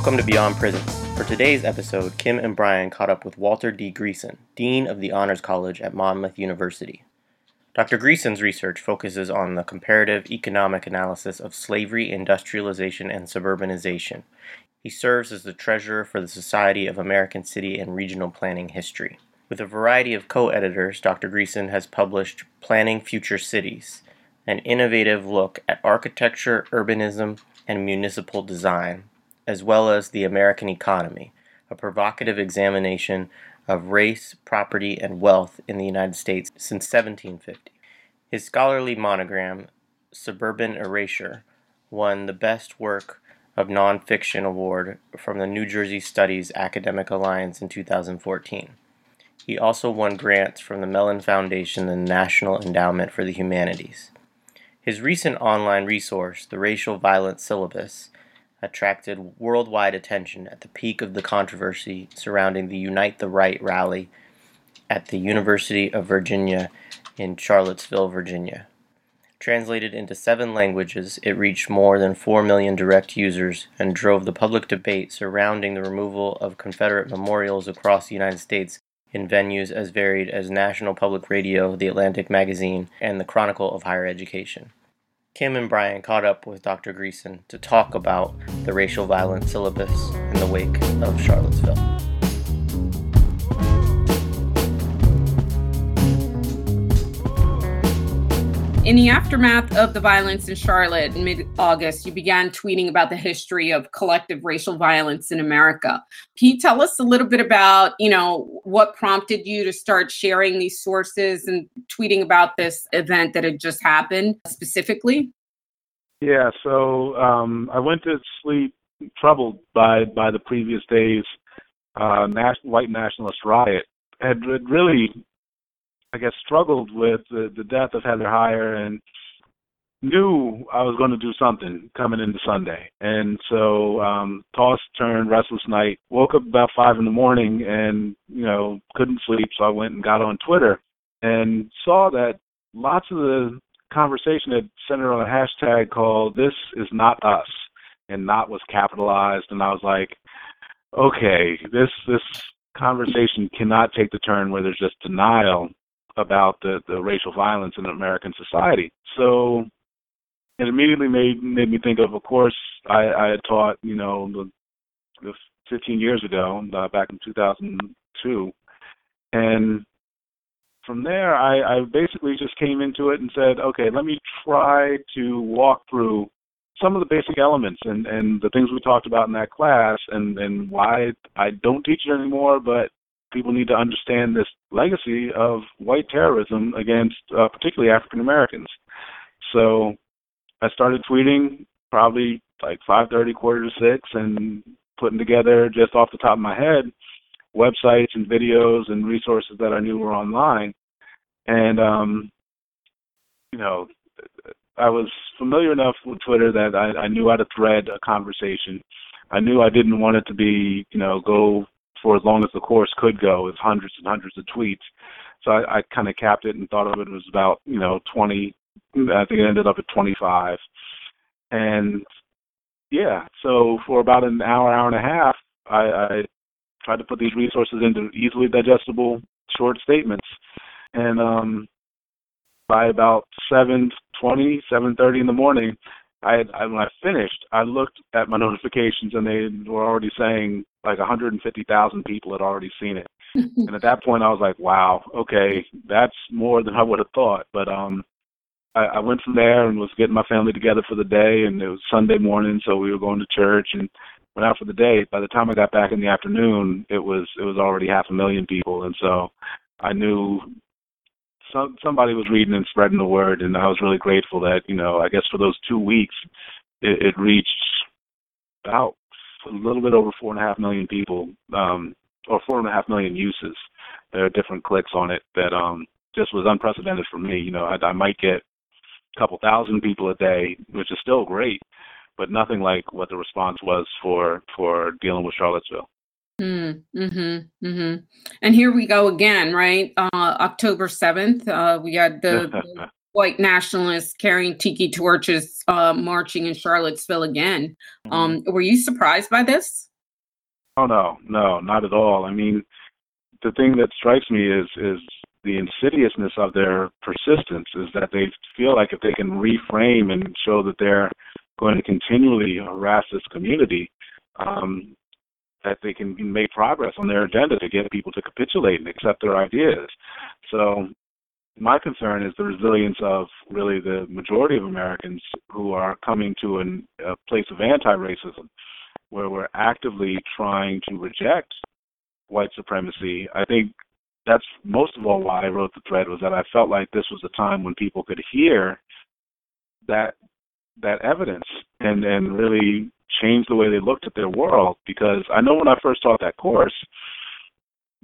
Welcome to Beyond Prison. For today's episode, Kim and Brian caught up with Walter D. Greason, Dean of the Honors College at Monmouth University. Dr. Greason's research focuses on the comparative economic analysis of slavery, industrialization, and suburbanization. He serves as the treasurer for the Society of American City and Regional Planning History. With a variety of co editors, Dr. Greason has published Planning Future Cities, an innovative look at architecture, urbanism, and municipal design, as well as the American economy, a provocative examination of race, property, and wealth in the United States since 1750. His scholarly monogram, Suburban Erasure, won the Best Work of Nonfiction Award from the New Jersey Studies Academic Alliance in 2014. He also won grants from the Mellon Foundation and the National Endowment for the Humanities. His recent online resource, The Racial Violence Syllabus, attracted worldwide attention at the peak of the controversy surrounding the Unite the Right rally at the University of Virginia in Charlottesville, Virginia. Translated into seven languages, it reached more than 4 million direct users and drove the public debate surrounding the removal of Confederate memorials across the United States in venues as varied as National Public Radio, The Atlantic Magazine, and the Chronicle of Higher Education. Kim and Brian caught up with Dr. Greason to talk about the racial violence syllabus in the wake of Charlottesville. In the aftermath of the violence in Charlotte in mid August, you began tweeting about the history of collective racial violence in America. Can you tell us a little bit about, you know, what prompted you to start sharing these sources and tweeting about this event that had just happened specifically? Yeah, so um, I went to sleep troubled by by the previous day's uh, nas- white nationalist riot. Had really I guess, struggled with the, the death of Heather Heyer and knew I was going to do something coming into Sunday. And so, um, tossed, turned, restless night, woke up about five in the morning and, you know, couldn't sleep. So I went and got on Twitter and saw that lots of the conversation had centered on a hashtag called This Is Not Us and not was capitalized. And I was like, okay, this, this conversation cannot take the turn where there's just denial about the, the racial violence in American society. So it immediately made made me think of, of course, I, I had taught, you know, the, the 15 years ago, uh, back in 2002, and from there, I, I basically just came into it and said, okay, let me try to walk through some of the basic elements and, and the things we talked about in that class and, and why I don't teach it anymore, but people need to understand this legacy of white terrorism against uh, particularly African Americans. So I started tweeting probably like 5:30, quarter to six, and putting together just off the top of my head websites and videos and resources that I knew were online. And um, you know, I was familiar enough with Twitter that I, I knew how to thread a conversation. I knew I didn't want it to be, you know, go for as long as the course could go, is hundreds and hundreds of tweets. So I, I kind of capped it and thought of it was about you know 20. I think it ended up at 25, and yeah. So for about an hour, hour and a half, I, I tried to put these resources into easily digestible short statements, and um, by about 7:20, 7:30 in the morning, I, had, I when I finished, I looked at my notifications and they were already saying like 150,000 people had already seen it. and at that point, I was like, wow, okay, that's more than I would have thought. But um, I, I went from there and was getting my family together for the day, and it was Sunday morning, so we were going to church and went out for the day. By the time I got back in the afternoon, it was it was already half a million people, and so I knew some somebody was reading and spreading the word, and I was really grateful that you know I guess for those two weeks it, it reached about a little bit over four and a half million people, um, or four and a half million uses. There are different clicks on it that um, just was unprecedented for me. You know, I, I might get a couple thousand people a day, which is still great, but nothing like what the response was for for dealing with Charlottesville. Mm, mm-hmm, mm-hmm. And here we go again, right? Uh, October 7th, uh, we had the, the, white nationalists carrying tiki torches uh, marching in Charlottesville again. Um, mm-hmm. Were you surprised by this? Oh no, no, not at all. I mean, the thing that strikes me is is the insidiousness of their persistence is that they feel like if they can reframe and show that they're going to continually harass this community, um, that they can make progress on their agenda to get people to capitulate and accept their ideas. So my concern is the resilience of really the majority of Americans who are coming to an, a place of anti-racism, where we're actively trying to reject white supremacy. I think that's most of all why I wrote the thread was that I felt like this was a time when people could hear that that evidence and and really change the way they looked at their world because I know when I first taught that course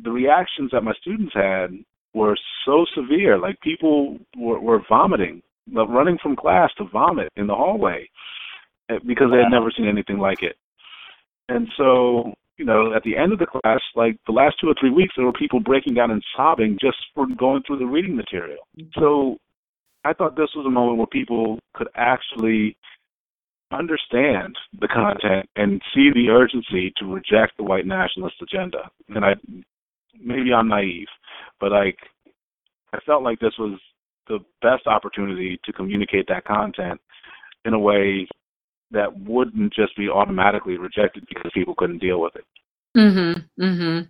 the reactions that my students had were so severe like people were, were vomiting running from class to vomit in the hallway eh, because they had never seen anything like it and so you know, at the end of the class, like the last two or three weeks, there were people breaking down and sobbing just for going through the reading material. So I thought this was a moment where people could actually understand the content and see the urgency to reject the white nationalist agenda. And I, maybe I'm naive, but like, I felt like this was the best opportunity to communicate that content in a way that wouldn't just be automatically rejected because people couldn't deal with it. Mhm. Mhm.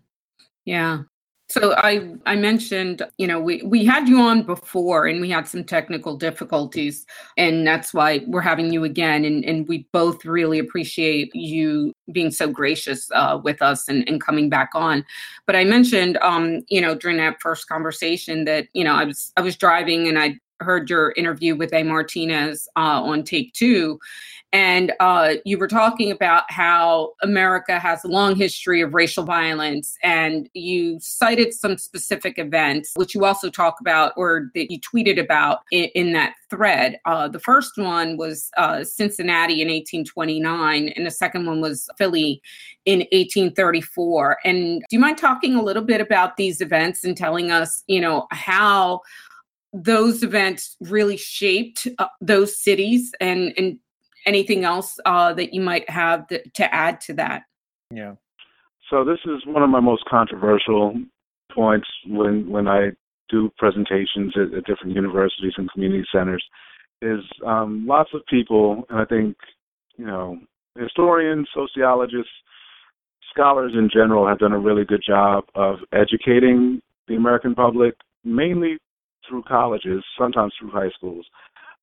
Yeah. So I I mentioned, you know, we we had you on before and we had some technical difficulties and that's why we're having you again and and we both really appreciate you being so gracious uh, with us and, and coming back on. But I mentioned um, you know, during that first conversation that, you know, I was I was driving and I heard your interview with A. Martinez uh, on take two and uh, you were talking about how America has a long history of racial violence, and you cited some specific events, which you also talk about or that you tweeted about in, in that thread. Uh, the first one was uh, Cincinnati in 1829, and the second one was Philly in 1834. And do you mind talking a little bit about these events and telling us, you know, how? Those events really shaped uh, those cities and and anything else uh, that you might have th- to add to that? Yeah. So this is one of my most controversial points when when I do presentations at, at different universities and community centers. Is um, lots of people, and I think you know historians, sociologists, scholars in general have done a really good job of educating the American public, mainly through colleges, sometimes through high schools,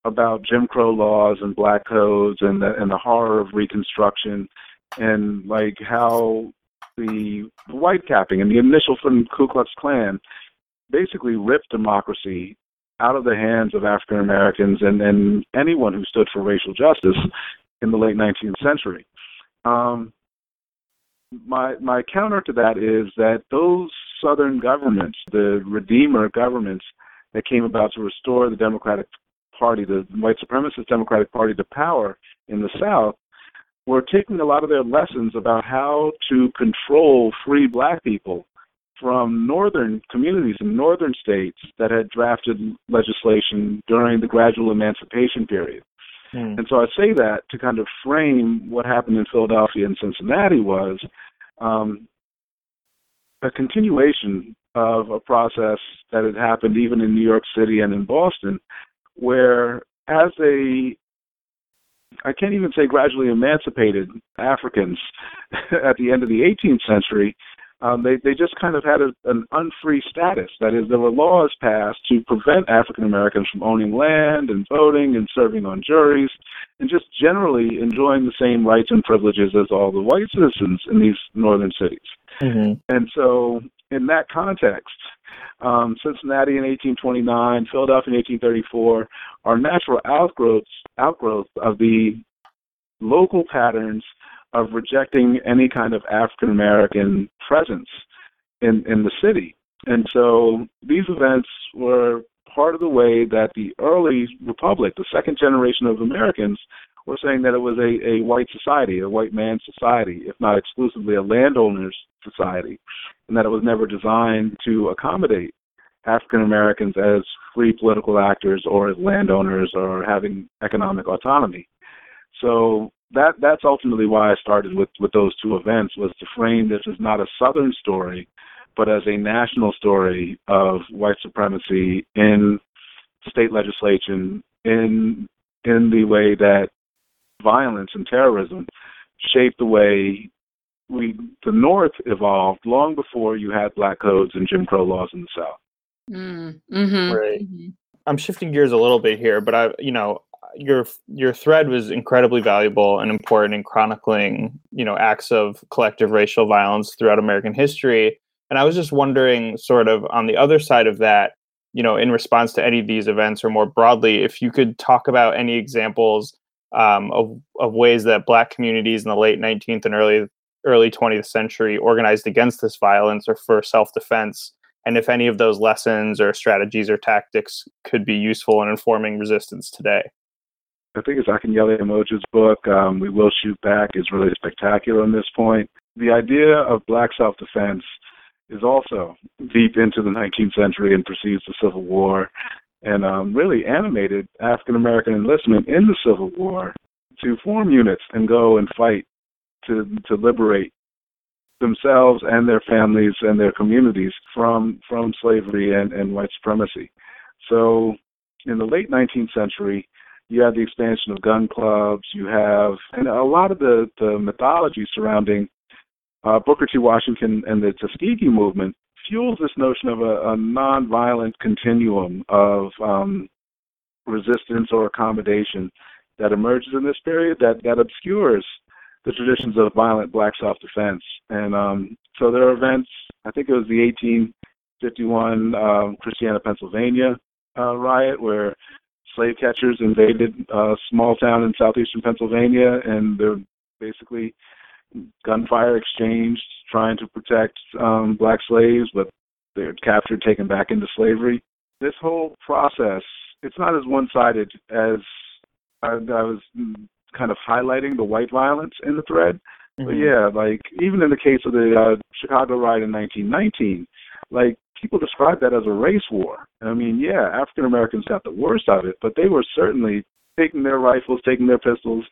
about Jim Crow laws and black codes and the and the horror of Reconstruction and like how the, white capping and the initial from Ku Klux Klan basically ripped democracy out of the hands of African Americans and, and anyone who stood for racial justice in the late 19th century. Um, my my counter to that is that those southern governments, the Redeemer governments that came about to restore the democratic Party, the white supremacist Democratic Party, to power in the South, were taking a lot of their lessons about how to control free black people from northern communities in northern states that had drafted legislation during the gradual emancipation period. Hmm. And so I say that to kind of frame what happened in Philadelphia and Cincinnati was um, a continuation of a process that had happened even in New York City and in Boston, where as a I can't even say gradually emancipated Africans at the end of the 18th century, um, they they just kind of had a, an unfree status. That is, there were laws passed to prevent African Americans from owning land and voting and serving on juries, and just generally enjoying the same rights and privileges as all the white citizens in these northern cities. Mm-hmm. And so, in that context, um, Cincinnati in 1829, Philadelphia in 1834 are natural outgrowths outgrowths of the local patterns of rejecting any kind of African American presence in in the city. And so these events were part of the way that the early republic, the second generation of Americans, were saying that it was a, a white society, a white man's society, if not exclusively a landowner's society, and that it was never designed to accommodate African Americans as free political actors or as landowners or having economic autonomy. So that that's ultimately why I started with with those two events was to frame this as not a Southern story, but as a national story of white supremacy in state legislation in in the way that violence and terrorism shaped the way we the North evolved long before you had black codes and Jim Crow laws in the South. Mm, mm-hmm, right. Mm-hmm. I'm shifting gears a little bit here, but I, you know, your your thread was incredibly valuable and important in chronicling, you know, acts of collective racial violence throughout American history. And I was just wondering, sort of on the other side of that, you know, in response to any of these events or more broadly, if you could talk about any examples um, of of ways that Black communities in the late 19th and early early 20th century organized against this violence or for self defense, and if any of those lessons or strategies or tactics could be useful in informing resistance today. I think it's Akinyele Umoja's book, um, We Will Shoot Back, is really spectacular on this point. The idea of black self defense is also deep into the 19th century and precedes the Civil War and um, really animated African American enlistment in the Civil War to form units and go and fight to to liberate themselves and their families and their communities from from slavery and, and white supremacy. So in the late 19th century, you have the expansion of gun clubs. You have and a lot of the, the mythology surrounding uh, Booker T. Washington and the Tuskegee movement fuels this notion of a, a nonviolent continuum of um, resistance or accommodation that emerges in this period that, that obscures the traditions of violent black self-defense. And um, so there are events, I think it was the 1851 um, Christiana, Pennsylvania uh, riot where slave catchers invaded a small town in southeastern Pennsylvania and they're basically gunfire exchanged, trying to protect um, black slaves, but they're captured, taken back into slavery. This whole process, it's not as one-sided as I, I was kind of highlighting the white violence in the thread. Mm-hmm. But yeah, like even in the case of the uh, Chicago riot in 1919, like people describe that as a race war. I mean, yeah, African Americans got the worst of it, but they were certainly taking their rifles, taking their pistols,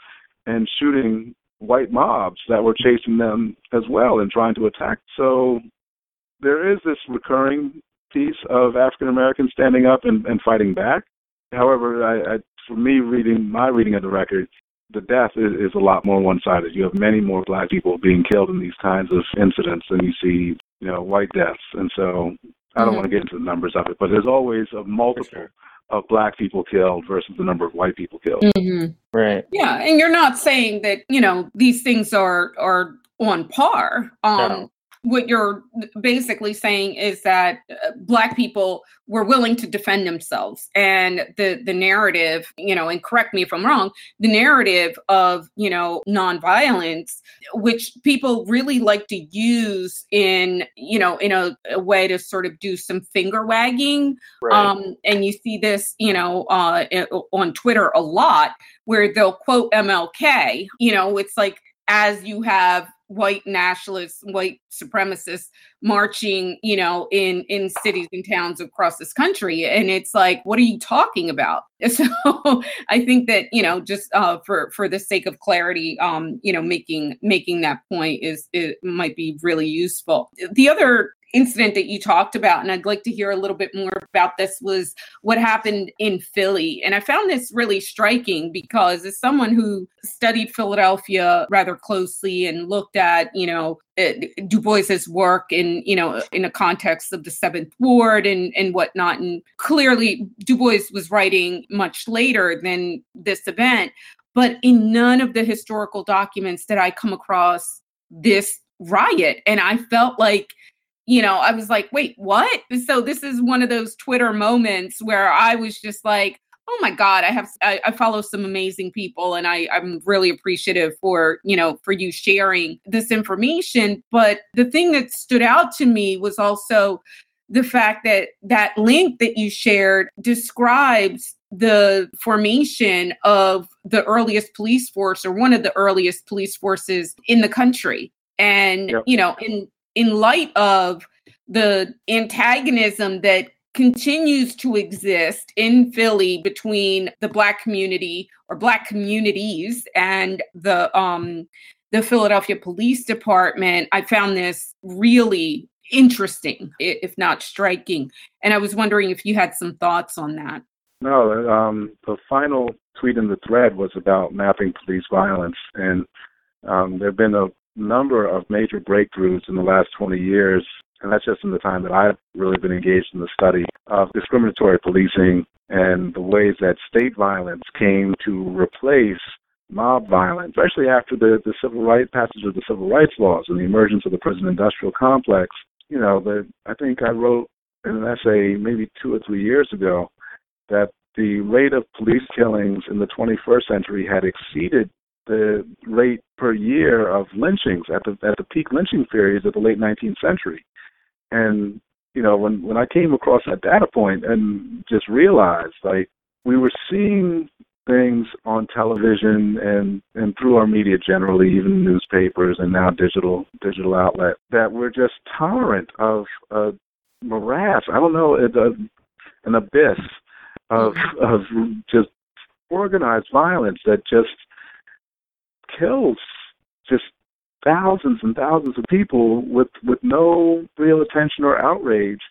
and shooting white mobs that were chasing them as well and trying to attack. So there is this recurring piece of African Americans standing up and, and fighting back. However, I, I, for me, reading my reading of the record, the death is, is a lot more one-sided. You have many more black people being killed in these kinds of incidents than you see, you know, white deaths. And so I don't mm-hmm. want to get into the numbers of it, but there's always a multiple sure of black people killed versus the number of white people killed. Mm-hmm. Right. Yeah, and you're not saying that you know these things are are on par. Um, no what you're basically saying is that uh, black people were willing to defend themselves and the the narrative you know and correct me if i'm wrong the narrative of you know nonviolence which people really like to use in you know in a, a way to sort of do some finger wagging right. um and you see this you know uh on twitter a lot where they'll quote mlk you know it's like as you have white nationalists, white supremacists marching, you know, in in cities and towns across this country, and it's like, what are you talking about? So I think that you know, just uh, for for the sake of clarity, um, you know, making making that point is it might be really useful. The other incident that you talked about, and I'd like to hear a little bit more about this, was what happened in Philly. And I found this really striking because as someone who studied Philadelphia rather closely and looked at, you know, uh, Du Bois's work in, you know, in a context of the Seventh Ward and and whatnot, and clearly Du Bois was writing much later than this event, but in none of the historical documents that I come across this riot, and I felt like you know, I was like, wait, what? So this is one of those Twitter moments where I was just like, oh my God, I have I, I follow some amazing people and I, I'm really appreciative for, you know, for you sharing this information. But the thing that stood out to me was also the fact that that link that you shared describes the formation of the earliest police force or one of the earliest police forces in the country and yep. you know in in light of the antagonism that continues to exist in Philly between the black community or black communities and the um the Philadelphia Police Department. I found this really interesting, if not striking. And I was wondering if you had some thoughts on that. No, um, the final tweet in the thread was about mapping police violence, and um, there have been a number of major breakthroughs in the last 20 years, and that's just in the time that I've really been engaged in the study of discriminatory policing and the ways that state violence came to replace mob violence, especially after the, the civil rights passage of the civil rights laws and the emergence of the prison industrial complex. You know, the, I think I wrote in an essay maybe two or three years ago that the rate of police killings in the 21st century had exceeded the rate per year of lynchings at the at the peak lynching periods of the late 19th century. And you know, when when I came across that data point and just realized like we were seeing things on television and and through our media generally, even newspapers and now digital digital outlet, that we're just tolerant of a morass. I don't know, a, uh, an abyss of of just organized violence that just kills just thousands and thousands of people with with no real attention or outrage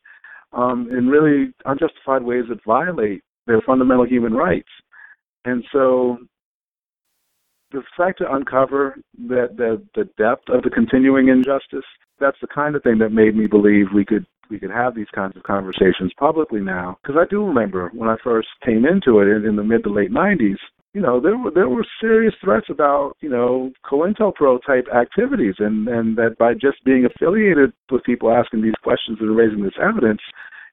um, in really unjustified ways that violate their fundamental human rights. And so the fact to uncover that the the depth of the continuing injustice, that's the kind of thing that made me believe we could we could have these kinds of conversations publicly now. Because I do remember when I first came into it in, in the mid to late '90s, you know, there were there were serious threats about you know COINTELPRO type activities, and and that by just being affiliated with people asking these questions and raising this evidence,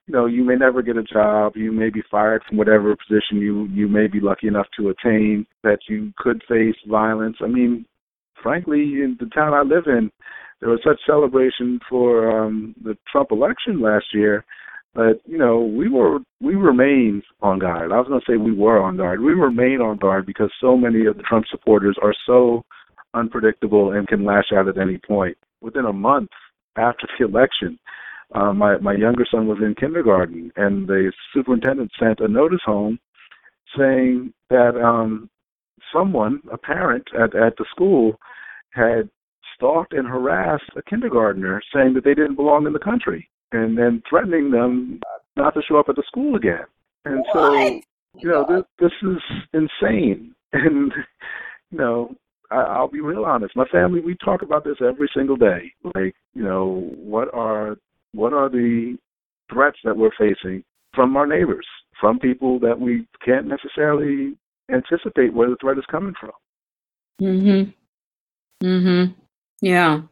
you know, you may never get a job, you may be fired from whatever position you you may be lucky enough to attain, that you could face violence. I mean, frankly, in the town I live in, there was such celebration for um, the Trump election last year. But you know, we were we remained on guard. I was going to say we were on guard. We remain on guard because so many of the Trump supporters are so unpredictable and can lash out at any point. Within a month after the election, uh, my my younger son was in kindergarten, and the superintendent sent a notice home saying that um, someone, a parent at at the school, had stalked and harassed a kindergartner, saying that they didn't belong in the country, and then threatening them not to show up at the school again. And what? so, you know, this this is insane. And you know, I, I'll be real honest. My family, we talk about this every single day. Like, you know, what are what are the threats that we're facing from our neighbors, from people that we can't necessarily anticipate where the threat is coming from. Mhm. Mhm. Yeah.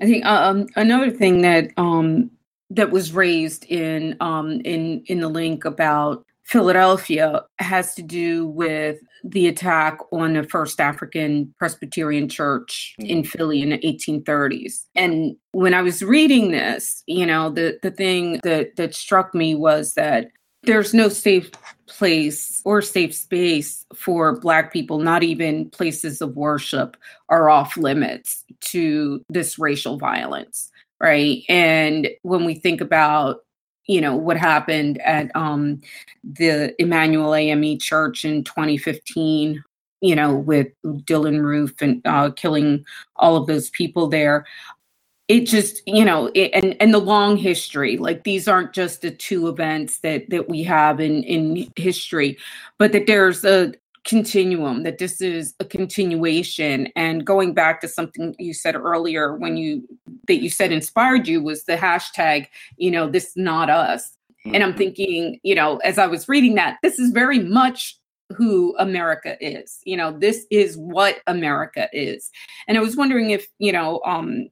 I think uh, um, another thing that um, that was raised in um, in in the link about Philadelphia has to do with the attack on the first African Presbyterian church in Philly in the 1830s. And when I was reading this, you know, the the thing that that struck me was that there's no safe place or safe space for black people not even places of worship are off limits to this racial violence right? And when we think about you know what happened at um, the Emanuel AME Church in 2015 you know with Dylann Roof and uh, killing all of those people there it just you know it, and and the long history like these aren't just the two events that that we have in in history but that there's a continuum that this is a continuation and going back to something you said earlier when you that you said inspired you was the hashtag you know this not us and i'm thinking you know as i was reading that this is very much who America is. You know, this is what America is. And I was wondering if, you know, um,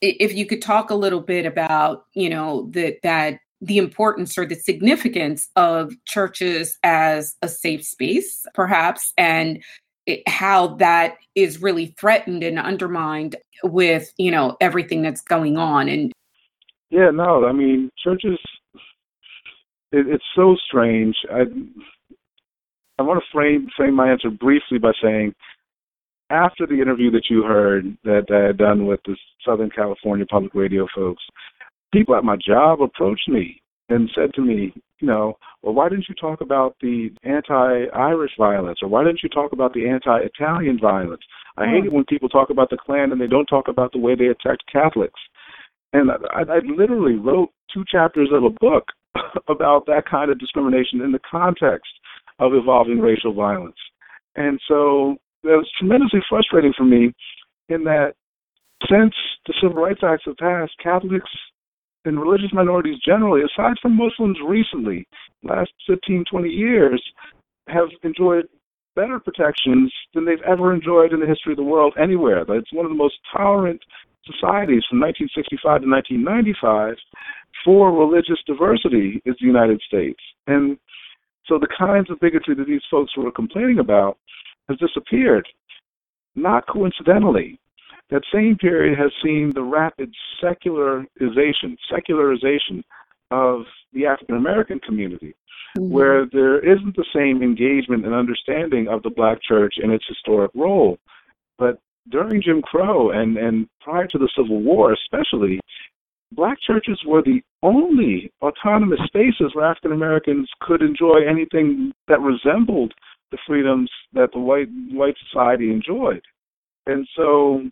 if you could talk a little bit about you know that that the importance or the significance of churches as a safe space perhaps and it, how that is really threatened and undermined with you know everything that's going on and yeah no i mean churches it, it's so strange. I i want to frame frame my answer briefly by saying after the interview that you heard that I had done with the Southern California Public Radio folks, people at my job approached me and said to me, you know, well, why didn't you talk about the anti-Irish violence, or why didn't you talk about the anti-Italian violence? I hmm. hate it when people talk about the Klan and they don't talk about the way they attacked Catholics. And I, I literally wrote two chapters of a book about that kind of discrimination in the context of evolving racial violence. And so that was tremendously frustrating for me in that since the Civil Rights Acts have passed, Catholics and religious minorities generally, aside from Muslims recently, last 15, 20 years, have enjoyed better protections than they've ever enjoyed in the history of the world anywhere. It's one of the most tolerant societies from 1965 to 1995 for religious diversity is the United States. And so the kinds of bigotry that these folks were complaining about has disappeared. Not coincidentally, that same period has seen the rapid secularization, secularization of the African American community, mm-hmm. where there isn't the same engagement and understanding of the black church and its historic role. But during Jim Crow and, and prior to the Civil War, especially, black churches were the only autonomous spaces where African Americans could enjoy anything that resembled the freedoms that the white white society enjoyed. And so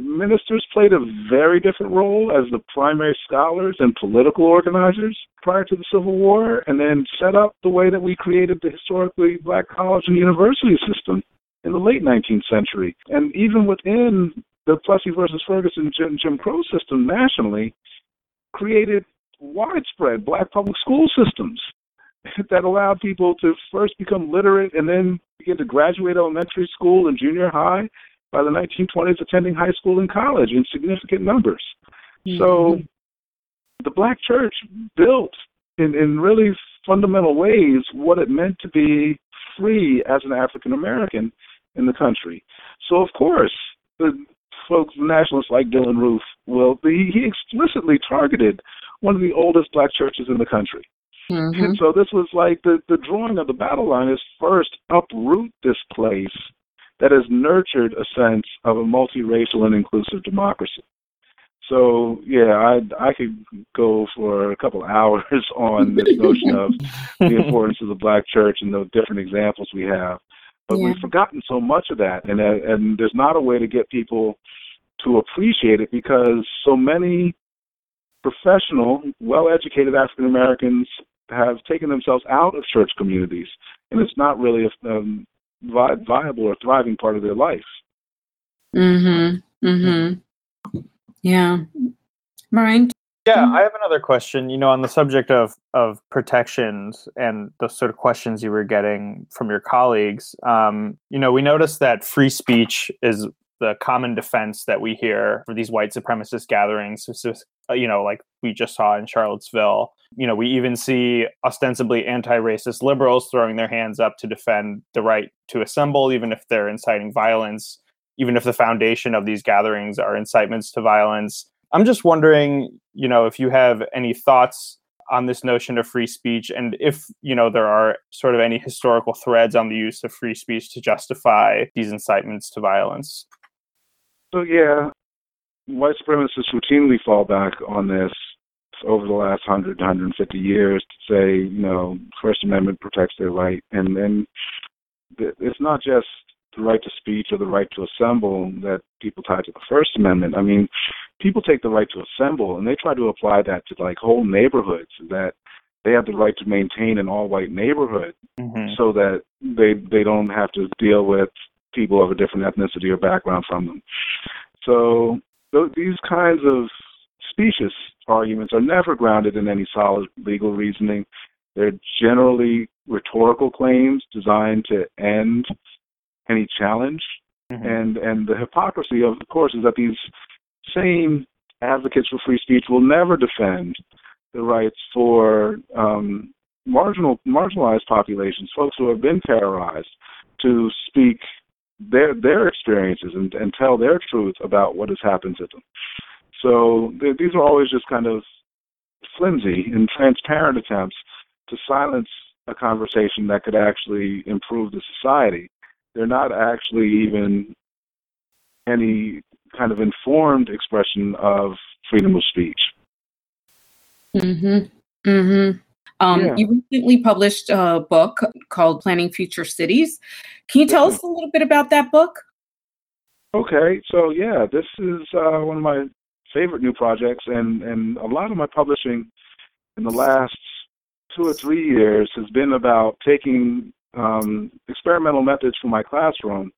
ministers played a very different role as the primary scholars and political organizers prior to the Civil War, and then set up the way that we created the historically black college and university system in the late 19th century. And even within the Plessy versus Ferguson Jim, Jim Crow system nationally, created widespread black public school systems that allowed people to first become literate and then begin to graduate elementary school and junior high by the 1920s attending high school and college in significant numbers. Mm-hmm. So the black church built in, in really fundamental ways what it meant to be free as an African American in the country. So of course the folks, nationalists like Dylann Roof, will he, he explicitly targeted one of the oldest black churches in the country. Mm-hmm. And so this was like the, the drawing of the battle line is first uproot this place that has nurtured a sense of a multiracial and inclusive democracy. So yeah, I I could go for a couple hours on this notion of the importance of the black church and the different examples we have, but yeah. we've forgotten so much of that, and and there's not a way to get people to appreciate it because so many professional, well-educated African Americans have taken themselves out of church communities, and it's not really a, um, vi- viable or thriving part of their life. Mhm. Mm-hmm. Yeah. Brian. Yeah, I have another question. You know, on the subject of of protections and the sort of questions you were getting from your colleagues. Um, you know, we noticed that free speech is the common defense that we hear for these white supremacist gatherings. Uh, you know, like we just saw in Charlottesville. You know, we even see ostensibly anti-racist liberals throwing their hands up to defend the right to assemble, even if they're inciting violence, even if the foundation of these gatherings are incitements to violence. I'm just wondering, you know, if you have any thoughts on this notion of free speech and if you know there are sort of any historical threads on the use of free speech to justify these incitements to violence so yeah white supremacists routinely fall back on this over the last 100 150 years to say you know first amendment protects their right. And then it's not just the right to speech or the right to assemble that people tie to the first amendment. I mean people take the right to assemble and they try to apply that to like whole neighborhoods that they have the right to maintain an all white neighborhood mm-hmm. so that they they don't have to deal with people of a different ethnicity or background from them. So these kinds of specious arguments are never grounded in any solid legal reasoning. They're generally rhetorical claims designed to end any challenge. Mm-hmm. And and the hypocrisy of course is that these same advocates for free speech will never defend the rights for um, marginal marginalized populations, folks who have been terrorized, to speak their their experiences and, and tell their truth about what has happened to them. So these are always just kind of flimsy and transparent attempts to silence a conversation that could actually improve the society. They're not actually even any kind of informed expression of freedom of speech. Mhm. Mm-hmm. Um, yeah. You recently published a book called Planning Future Cities. Can you tell us a little bit about that book? Okay, so yeah, this is uh, one of my favorite new projects, and and a lot of my publishing in the last two or three years has been about taking um, experimental methods from my classroom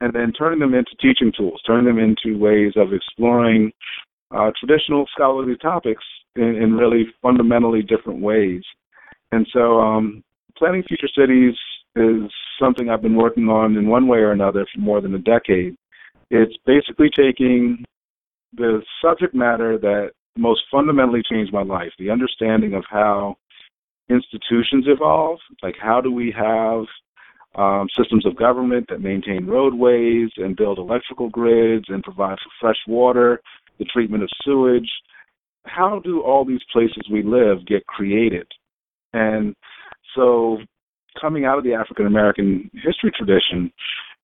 and then turning them into teaching tools, turning them into ways of exploring uh, traditional scholarly topics in, in, really fundamentally different ways. And so, um, planning future cities is something I've been working on in one way or another for more than a decade. It's basically taking the subject matter that most fundamentally changed my life, the understanding of how institutions evolve, like how do we have um, systems of government that maintain roadways and build electrical grids and provide for fresh water, the treatment of sewage. How do all these places we live get created? And so, coming out of the African American history tradition,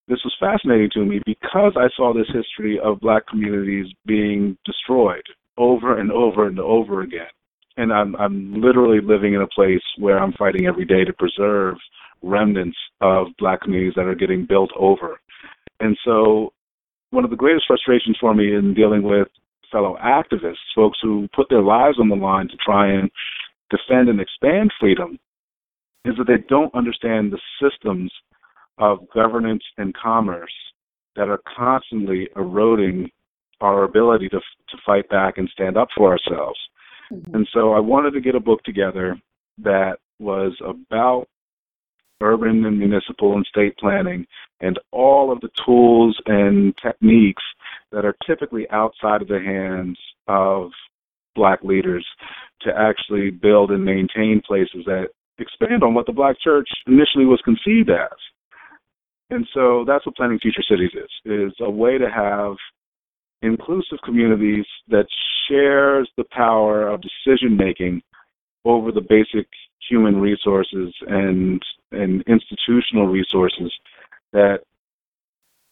this was fascinating to me because I saw this history of black communities being destroyed over and over and over again. And I'm I'm literally living in a place where I'm fighting every day to preserve remnants of black communities that are getting built over. And so one of the greatest frustrations for me in dealing with fellow activists, folks who put their lives on the line to try and defend and expand freedom, is that they don't understand the systems of governance and commerce that are constantly eroding our ability to to fight back and stand up for ourselves. Mm-hmm. And so I wanted to get a book together that was about urban and municipal and state planning and all of the tools and techniques that are typically outside of the hands of black leaders to actually build and maintain places that expand on what the black church initially was conceived as. And so that's what planning future cities is, is a way to have inclusive communities that shares the power of decision making over the basic human resources and and institutional resources that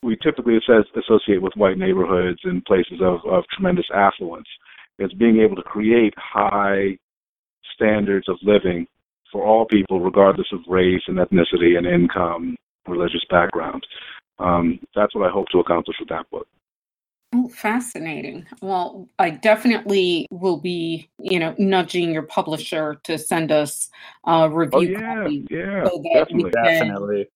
we typically associate with white neighborhoods and places of, of tremendous affluence. It's being able to create high standards of living for all people, regardless of race and ethnicity and income religious background. Um, that's what I hope to accomplish with that book. Oh, fascinating. Well, I definitely will be, you know, nudging your publisher to send us a review oh, yeah, copy yeah, so that definitely. we can, definitely.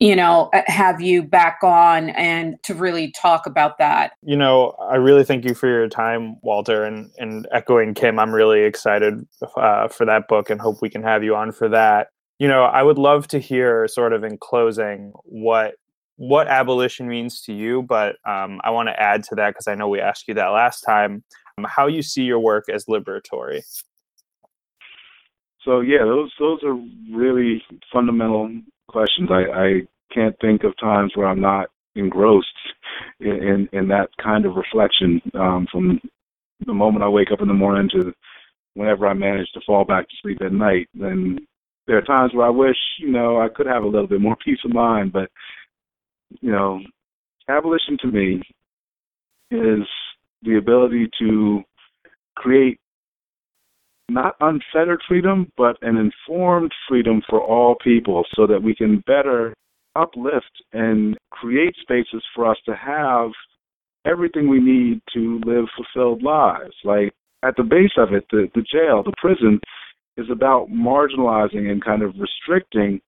You know, uh, have you back on and to really talk about that. You know, I really thank you for your time, Walter, and and echoing Kim, I'm really excited uh, for that book and hope we can have you on for that you know, I would love to hear sort of in closing what what abolition means to you, but um, I want to add to that because I know we asked you that last time. Um, how you see your work as liberatory? So yeah, those those are really fundamental questions. I, I can't think of times where I'm not engrossed in in, in that kind of reflection um, from the moment I wake up in the morning to whenever I manage to fall back to sleep at night. Then there are times where I wish, you know, I could have a little bit more peace of mind, but you know, abolition to me is the ability to create not unfettered freedom, but an informed freedom for all people so that we can better uplift and create spaces for us to have everything we need to live fulfilled lives. Like at the base of it, the, the jail, the prison, is about marginalizing and kind of restricting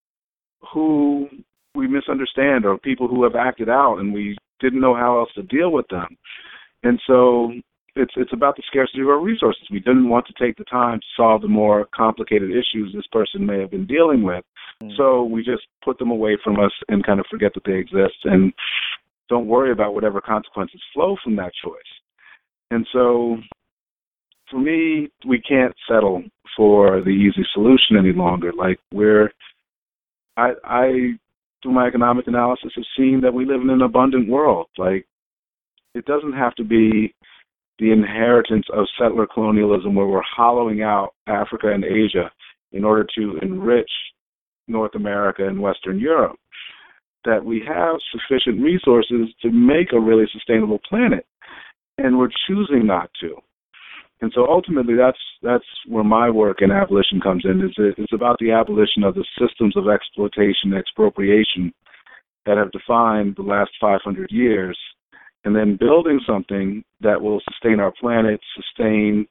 who we misunderstand or people who have acted out and we didn't know how else to deal with them. And so it's it's about the scarcity of our resources. We didn't want to take the time to solve the more complicated issues this person may have been dealing with. Mm. So we just put them away from us and kind of forget that they exist and don't worry about whatever consequences flow from that choice. And so for me, we can't settle for the easy solution any longer. Like we're, I, I, through my economic analysis, have seen that we live in an abundant world. Like it doesn't have to be the inheritance of settler colonialism where we're hollowing out Africa and Asia in order to mm-hmm. enrich North America and Western Europe. That we have sufficient resources to make a really sustainable planet, and we're choosing not to. And so ultimately, that's that's where my work in abolition comes in. Is it's about the abolition of the systems of exploitation and expropriation that have defined the last 500 years, and then building something that will sustain our planet, sustain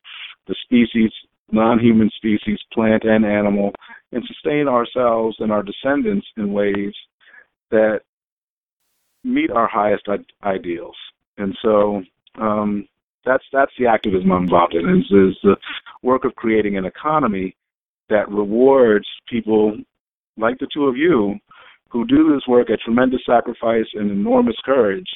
the species, non-human species, plant and animal, and sustain ourselves and our descendants in ways that meet our highest ideals. And so um, that's that's the activism I'm involved in. Is, is the work of creating an economy that rewards people like the two of you who do this work at tremendous sacrifice and enormous courage,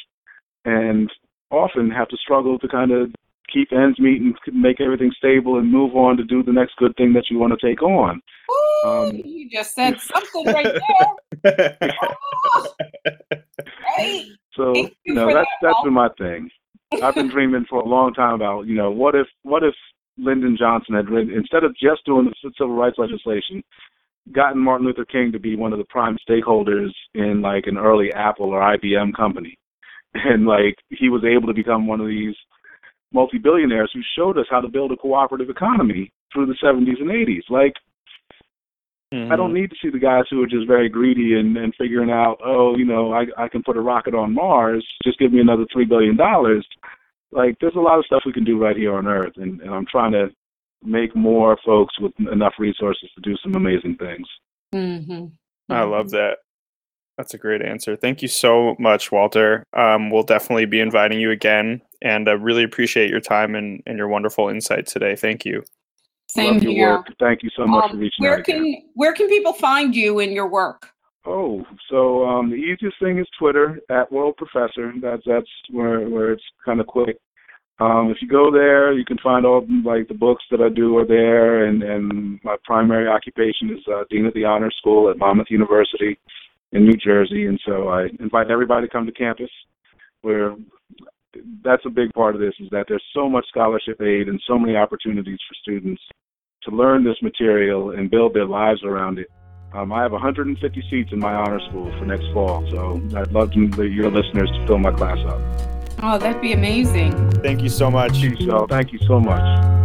and often have to struggle to kind of keep ends meet and make everything stable and move on to do the next good thing that you want to take on. Ooh, um, you just said something right there. oh, right. So you, you know that's that that's been my thing. I've been dreaming for a long time about you know what if what if Lyndon Johnson had written instead of just doing the civil rights legislation, gotten Martin Luther King to be one of the prime stakeholders in like an early Apple or IBM company, and like he was able to become one of these multi-billionaires who showed us how to build a cooperative economy through the 70s and 80s. Like Mm-hmm. I don't need to see the guys who are just very greedy and, and figuring out, oh, you know, I I can put a rocket on Mars. Just give me another three billion dollars. Like, there's a lot of stuff we can do right here on Earth, and, and I'm trying to make more folks with enough resources to do some amazing things. Mm-hmm. I love that. That's a great answer. Thank you so much, Walter. Um, we'll definitely be inviting you again, and I uh, really appreciate your time and, and your wonderful insight today. Thank you. Same here. Work. Thank you so much um, for reaching where out. Can, again. where can people find you in your work? Oh, so um, the easiest thing is Twitter at World Professor. That's that's where where it's kind of quick. Um, if you go there, you can find all like the books that I do are there, and and my primary occupation is uh, dean of the honor school at Monmouth University in New Jersey, and so I invite everybody to come to campus. Where that's a big part of this is that there's so much scholarship aid and so many opportunities for students to learn this material and build their lives around it. Um, I have 150 seats in my honor school for next fall, so I'd love to, your listeners to fill my class up. Oh, that'd be amazing. Thank you so much. So, thank you so much.